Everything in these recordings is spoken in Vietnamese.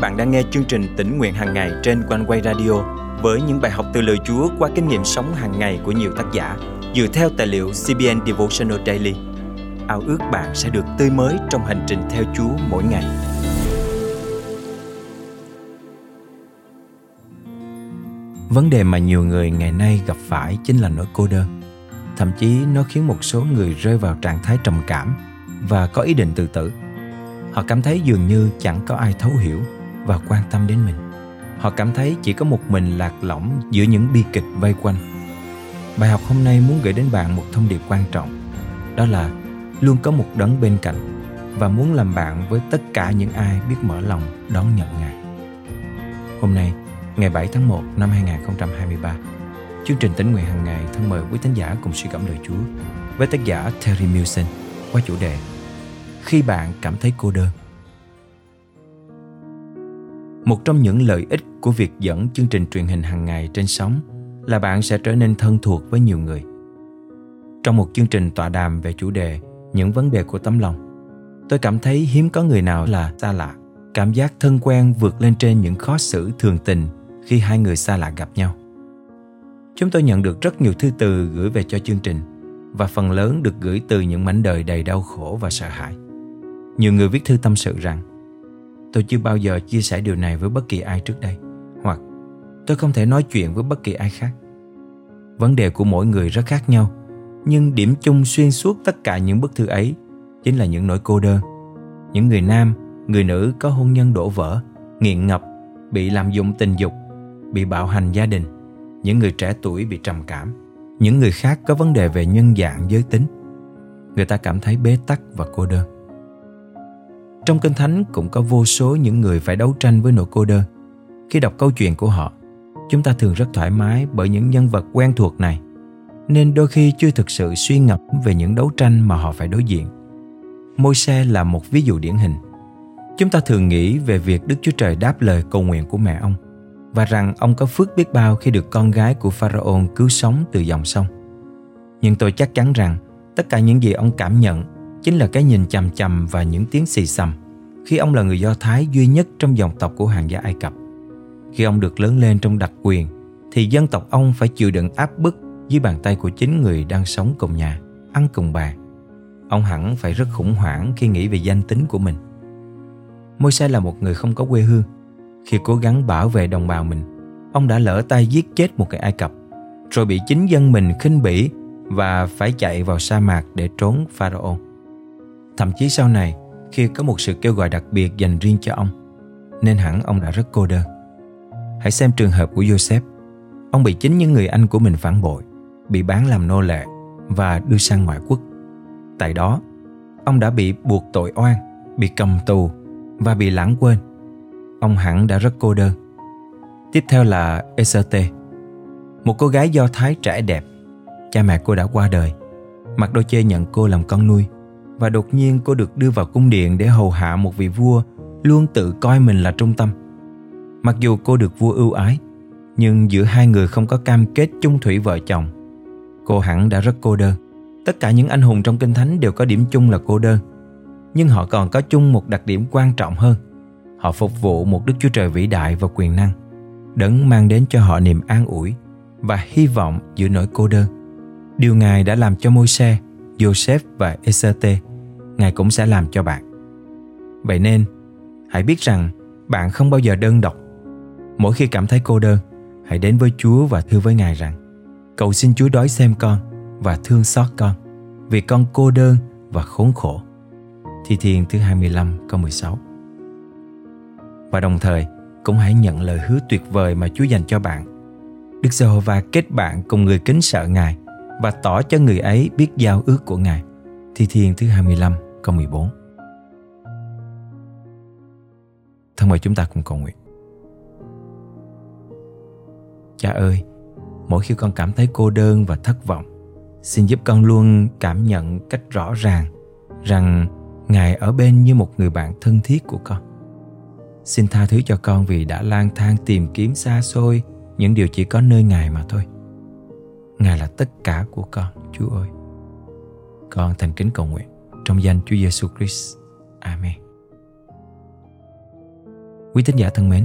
bạn đang nghe chương trình tỉnh nguyện hàng ngày trên quanh quay radio với những bài học từ lời Chúa qua kinh nghiệm sống hàng ngày của nhiều tác giả dựa theo tài liệu CBN Devotional Daily. Ao ước bạn sẽ được tươi mới trong hành trình theo Chúa mỗi ngày. Vấn đề mà nhiều người ngày nay gặp phải chính là nỗi cô đơn. Thậm chí nó khiến một số người rơi vào trạng thái trầm cảm và có ý định tự tử. Họ cảm thấy dường như chẳng có ai thấu hiểu và quan tâm đến mình. Họ cảm thấy chỉ có một mình lạc lõng giữa những bi kịch vây quanh. Bài học hôm nay muốn gửi đến bạn một thông điệp quan trọng. Đó là luôn có một đấng bên cạnh và muốn làm bạn với tất cả những ai biết mở lòng đón nhận Ngài. Hôm nay, ngày 7 tháng 1 năm 2023, chương trình tính nguyện hàng ngày thân mời quý thính giả cùng suy gẫm lời Chúa với tác giả Terry Milson qua chủ đề Khi bạn cảm thấy cô đơn. Một trong những lợi ích của việc dẫn chương trình truyền hình hàng ngày trên sóng là bạn sẽ trở nên thân thuộc với nhiều người. Trong một chương trình tọa đàm về chủ đề những vấn đề của tấm lòng, tôi cảm thấy hiếm có người nào là xa lạ. Cảm giác thân quen vượt lên trên những khó xử thường tình khi hai người xa lạ gặp nhau. Chúng tôi nhận được rất nhiều thư từ gửi về cho chương trình và phần lớn được gửi từ những mảnh đời đầy đau khổ và sợ hãi. Nhiều người viết thư tâm sự rằng tôi chưa bao giờ chia sẻ điều này với bất kỳ ai trước đây hoặc tôi không thể nói chuyện với bất kỳ ai khác. Vấn đề của mỗi người rất khác nhau nhưng điểm chung xuyên suốt tất cả những bức thư ấy chính là những nỗi cô đơn. Những người nam, người nữ có hôn nhân đổ vỡ, nghiện ngập, bị lạm dụng tình dục, bị bạo hành gia đình, những người trẻ tuổi bị trầm cảm, những người khác có vấn đề về nhân dạng giới tính. Người ta cảm thấy bế tắc và cô đơn. Trong Kinh Thánh cũng có vô số những người phải đấu tranh với nỗi cô đơn. Khi đọc câu chuyện của họ, chúng ta thường rất thoải mái bởi những nhân vật quen thuộc này, nên đôi khi chưa thực sự suy ngẫm về những đấu tranh mà họ phải đối diện. Môi xe là một ví dụ điển hình. Chúng ta thường nghĩ về việc Đức Chúa Trời đáp lời cầu nguyện của mẹ ông và rằng ông có phước biết bao khi được con gái của Pharaoh cứu sống từ dòng sông. Nhưng tôi chắc chắn rằng tất cả những gì ông cảm nhận chính là cái nhìn chằm chằm và những tiếng xì xầm khi ông là người Do Thái duy nhất trong dòng tộc của hàng gia Ai Cập. Khi ông được lớn lên trong đặc quyền, thì dân tộc ông phải chịu đựng áp bức dưới bàn tay của chính người đang sống cùng nhà, ăn cùng bàn. Ông hẳn phải rất khủng hoảng khi nghĩ về danh tính của mình. Môi-se là một người không có quê hương. Khi cố gắng bảo vệ đồng bào mình, ông đã lỡ tay giết chết một cái Ai Cập, rồi bị chính dân mình khinh bỉ và phải chạy vào sa mạc để trốn Pharaoh. Thậm chí sau này, khi có một sự kêu gọi đặc biệt dành riêng cho ông, nên hẳn ông đã rất cô đơn. Hãy xem trường hợp của Joseph. Ông bị chính những người anh của mình phản bội, bị bán làm nô lệ và đưa sang ngoại quốc. Tại đó, ông đã bị buộc tội oan, bị cầm tù và bị lãng quên. Ông hẳn đã rất cô đơn. Tiếp theo là Eserte, một cô gái Do Thái trẻ đẹp. Cha mẹ cô đã qua đời. Mặc đôi chê nhận cô làm con nuôi và đột nhiên cô được đưa vào cung điện để hầu hạ một vị vua luôn tự coi mình là trung tâm. Mặc dù cô được vua ưu ái, nhưng giữa hai người không có cam kết chung thủy vợ chồng. Cô hẳn đã rất cô đơn. Tất cả những anh hùng trong Kinh Thánh đều có điểm chung là cô đơn. Nhưng họ còn có chung một đặc điểm quan trọng hơn. Họ phục vụ một Đức Chúa Trời vĩ đại và quyền năng, đấng mang đến cho họ niềm an ủi và hy vọng giữa nỗi cô đơn. Điều Ngài đã làm cho Môi-se, Joseph và Eserte Ngài cũng sẽ làm cho bạn. Vậy nên, hãy biết rằng bạn không bao giờ đơn độc. Mỗi khi cảm thấy cô đơn, hãy đến với Chúa và thưa với Ngài rằng Cầu xin Chúa đói xem con và thương xót con vì con cô đơn và khốn khổ. Thi Thiên thứ 25 câu 16 Và đồng thời cũng hãy nhận lời hứa tuyệt vời mà Chúa dành cho bạn. Đức Giê-hô-va kết bạn cùng người kính sợ Ngài và tỏ cho người ấy biết giao ước của Ngài. Thi Thiên thứ 25 câu 14 Thân mời chúng ta cùng cầu nguyện. Cha ơi, mỗi khi con cảm thấy cô đơn và thất vọng Xin giúp con luôn cảm nhận cách rõ ràng Rằng Ngài ở bên như một người bạn thân thiết của con. Xin tha thứ cho con vì đã lang thang tìm kiếm xa xôi Những điều chỉ có nơi Ngài mà thôi. Ngài là tất cả của con, Chúa ơi. Con thành kính cầu nguyện trong danh Chúa Giêsu Christ. Amen. Quý tín giả thân mến,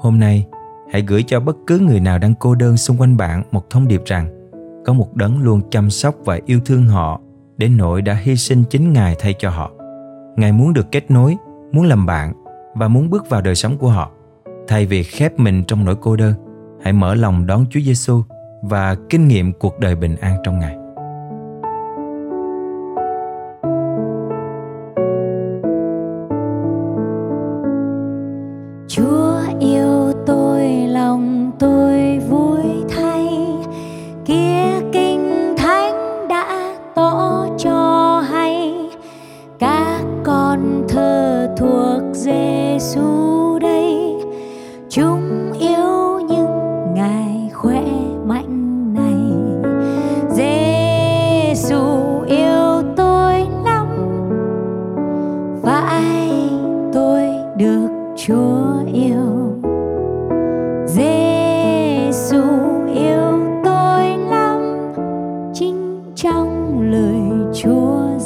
hôm nay hãy gửi cho bất cứ người nào đang cô đơn xung quanh bạn một thông điệp rằng có một đấng luôn chăm sóc và yêu thương họ đến nỗi đã hy sinh chính Ngài thay cho họ. Ngài muốn được kết nối, muốn làm bạn và muốn bước vào đời sống của họ. Thay vì khép mình trong nỗi cô đơn, hãy mở lòng đón Chúa Giêsu và kinh nghiệm cuộc đời bình an trong Ngài.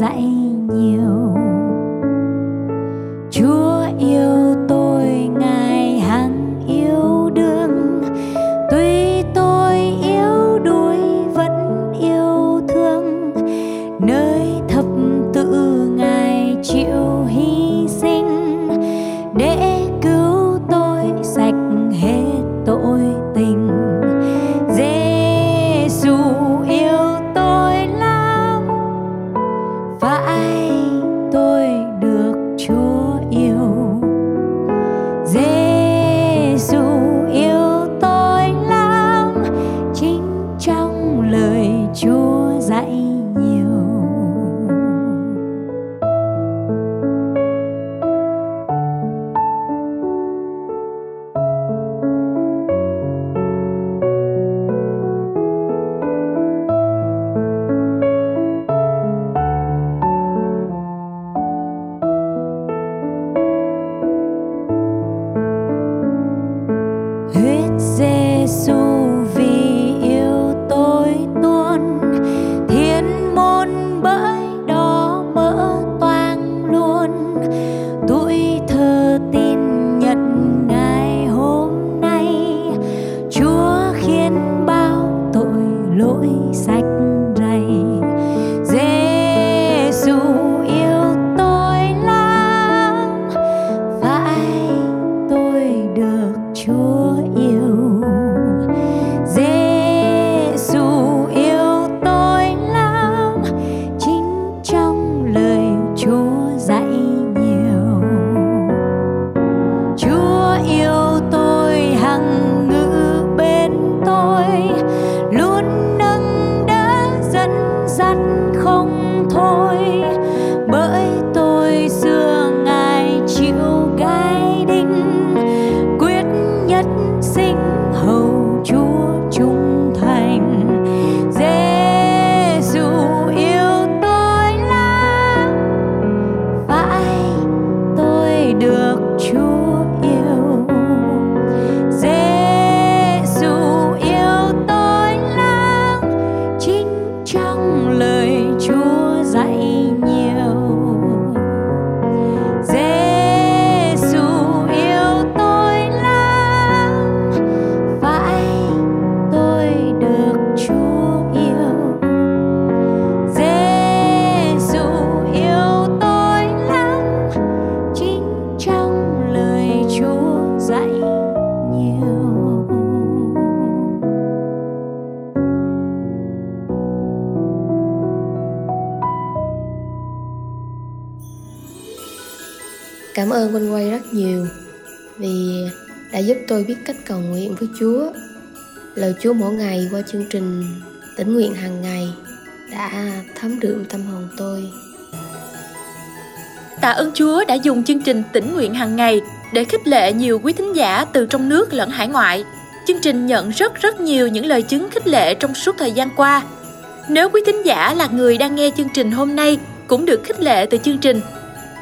dạy. Cảm ơn Quanh Quay rất nhiều vì đã giúp tôi biết cách cầu nguyện với Chúa. Lời Chúa mỗi ngày qua chương trình tỉnh nguyện hàng ngày đã thấm đượm tâm hồn tôi. Tạ ơn Chúa đã dùng chương trình tỉnh nguyện hàng ngày để khích lệ nhiều quý thính giả từ trong nước lẫn hải ngoại. Chương trình nhận rất rất nhiều những lời chứng khích lệ trong suốt thời gian qua. Nếu quý thính giả là người đang nghe chương trình hôm nay cũng được khích lệ từ chương trình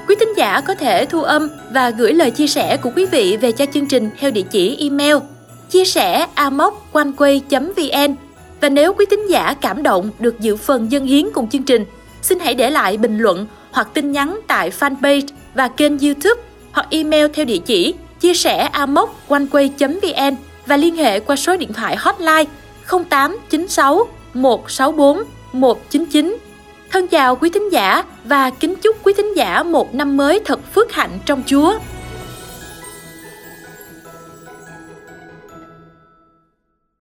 Quý thính giả có thể thu âm và gửi lời chia sẻ của quý vị về cho chương trình theo địa chỉ email chia sẻ amoconeway.vn và nếu quý thính giả cảm động được dự phần dân hiến cùng chương trình, xin hãy để lại bình luận hoặc tin nhắn tại fanpage và kênh YouTube hoặc email theo địa chỉ chia sẻ amoconeway.vn và liên hệ qua số điện thoại hotline 0896 164 199. Thân chào quý thính giả và kính chúc quý thính giả một năm mới thật phước hạnh trong Chúa.